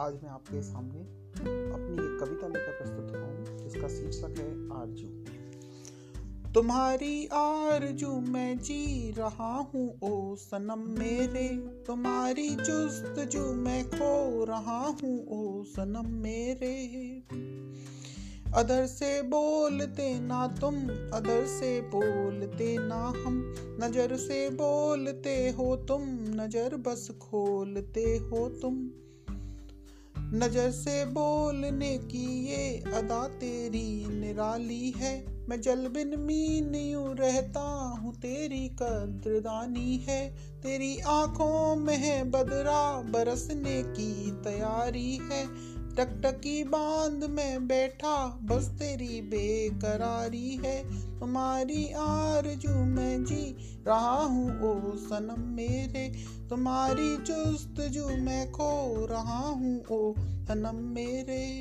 आज मैं आपके सामने अपनी एक कविता लेकर प्रस्तुत हुआ हूँ, जिसका शीर्षक है आरज़ू। तुम्हारी आरज़ू मैं जी रहा हूँ, ओ सनम मेरे। तुम्हारी जुस्त मैं खो रहा हूँ, ओ सनम मेरे। अदर से बोलते ना तुम, अदर से बोलते ना हम। नज़र से बोलते हो तुम, नज़र बस खोलते हो तुम। नज़र से बोलने की ये अदा तेरी निराली है। मैं जल बिन मीन यूँ रहता हूँ, तेरी कद्रदानी है। तेरी आँखों में है बदरा, बरसने की तैयारी है। टकटकी बाँध में बैठा, बस तेरी बेकरारी है। तुम्हारी आरज़ू में जी रहा हूँ, ओ सनम मेरे। तुम्हारी चुस्त जू मैं खो रहा हूँ, ओ सनम मेरे।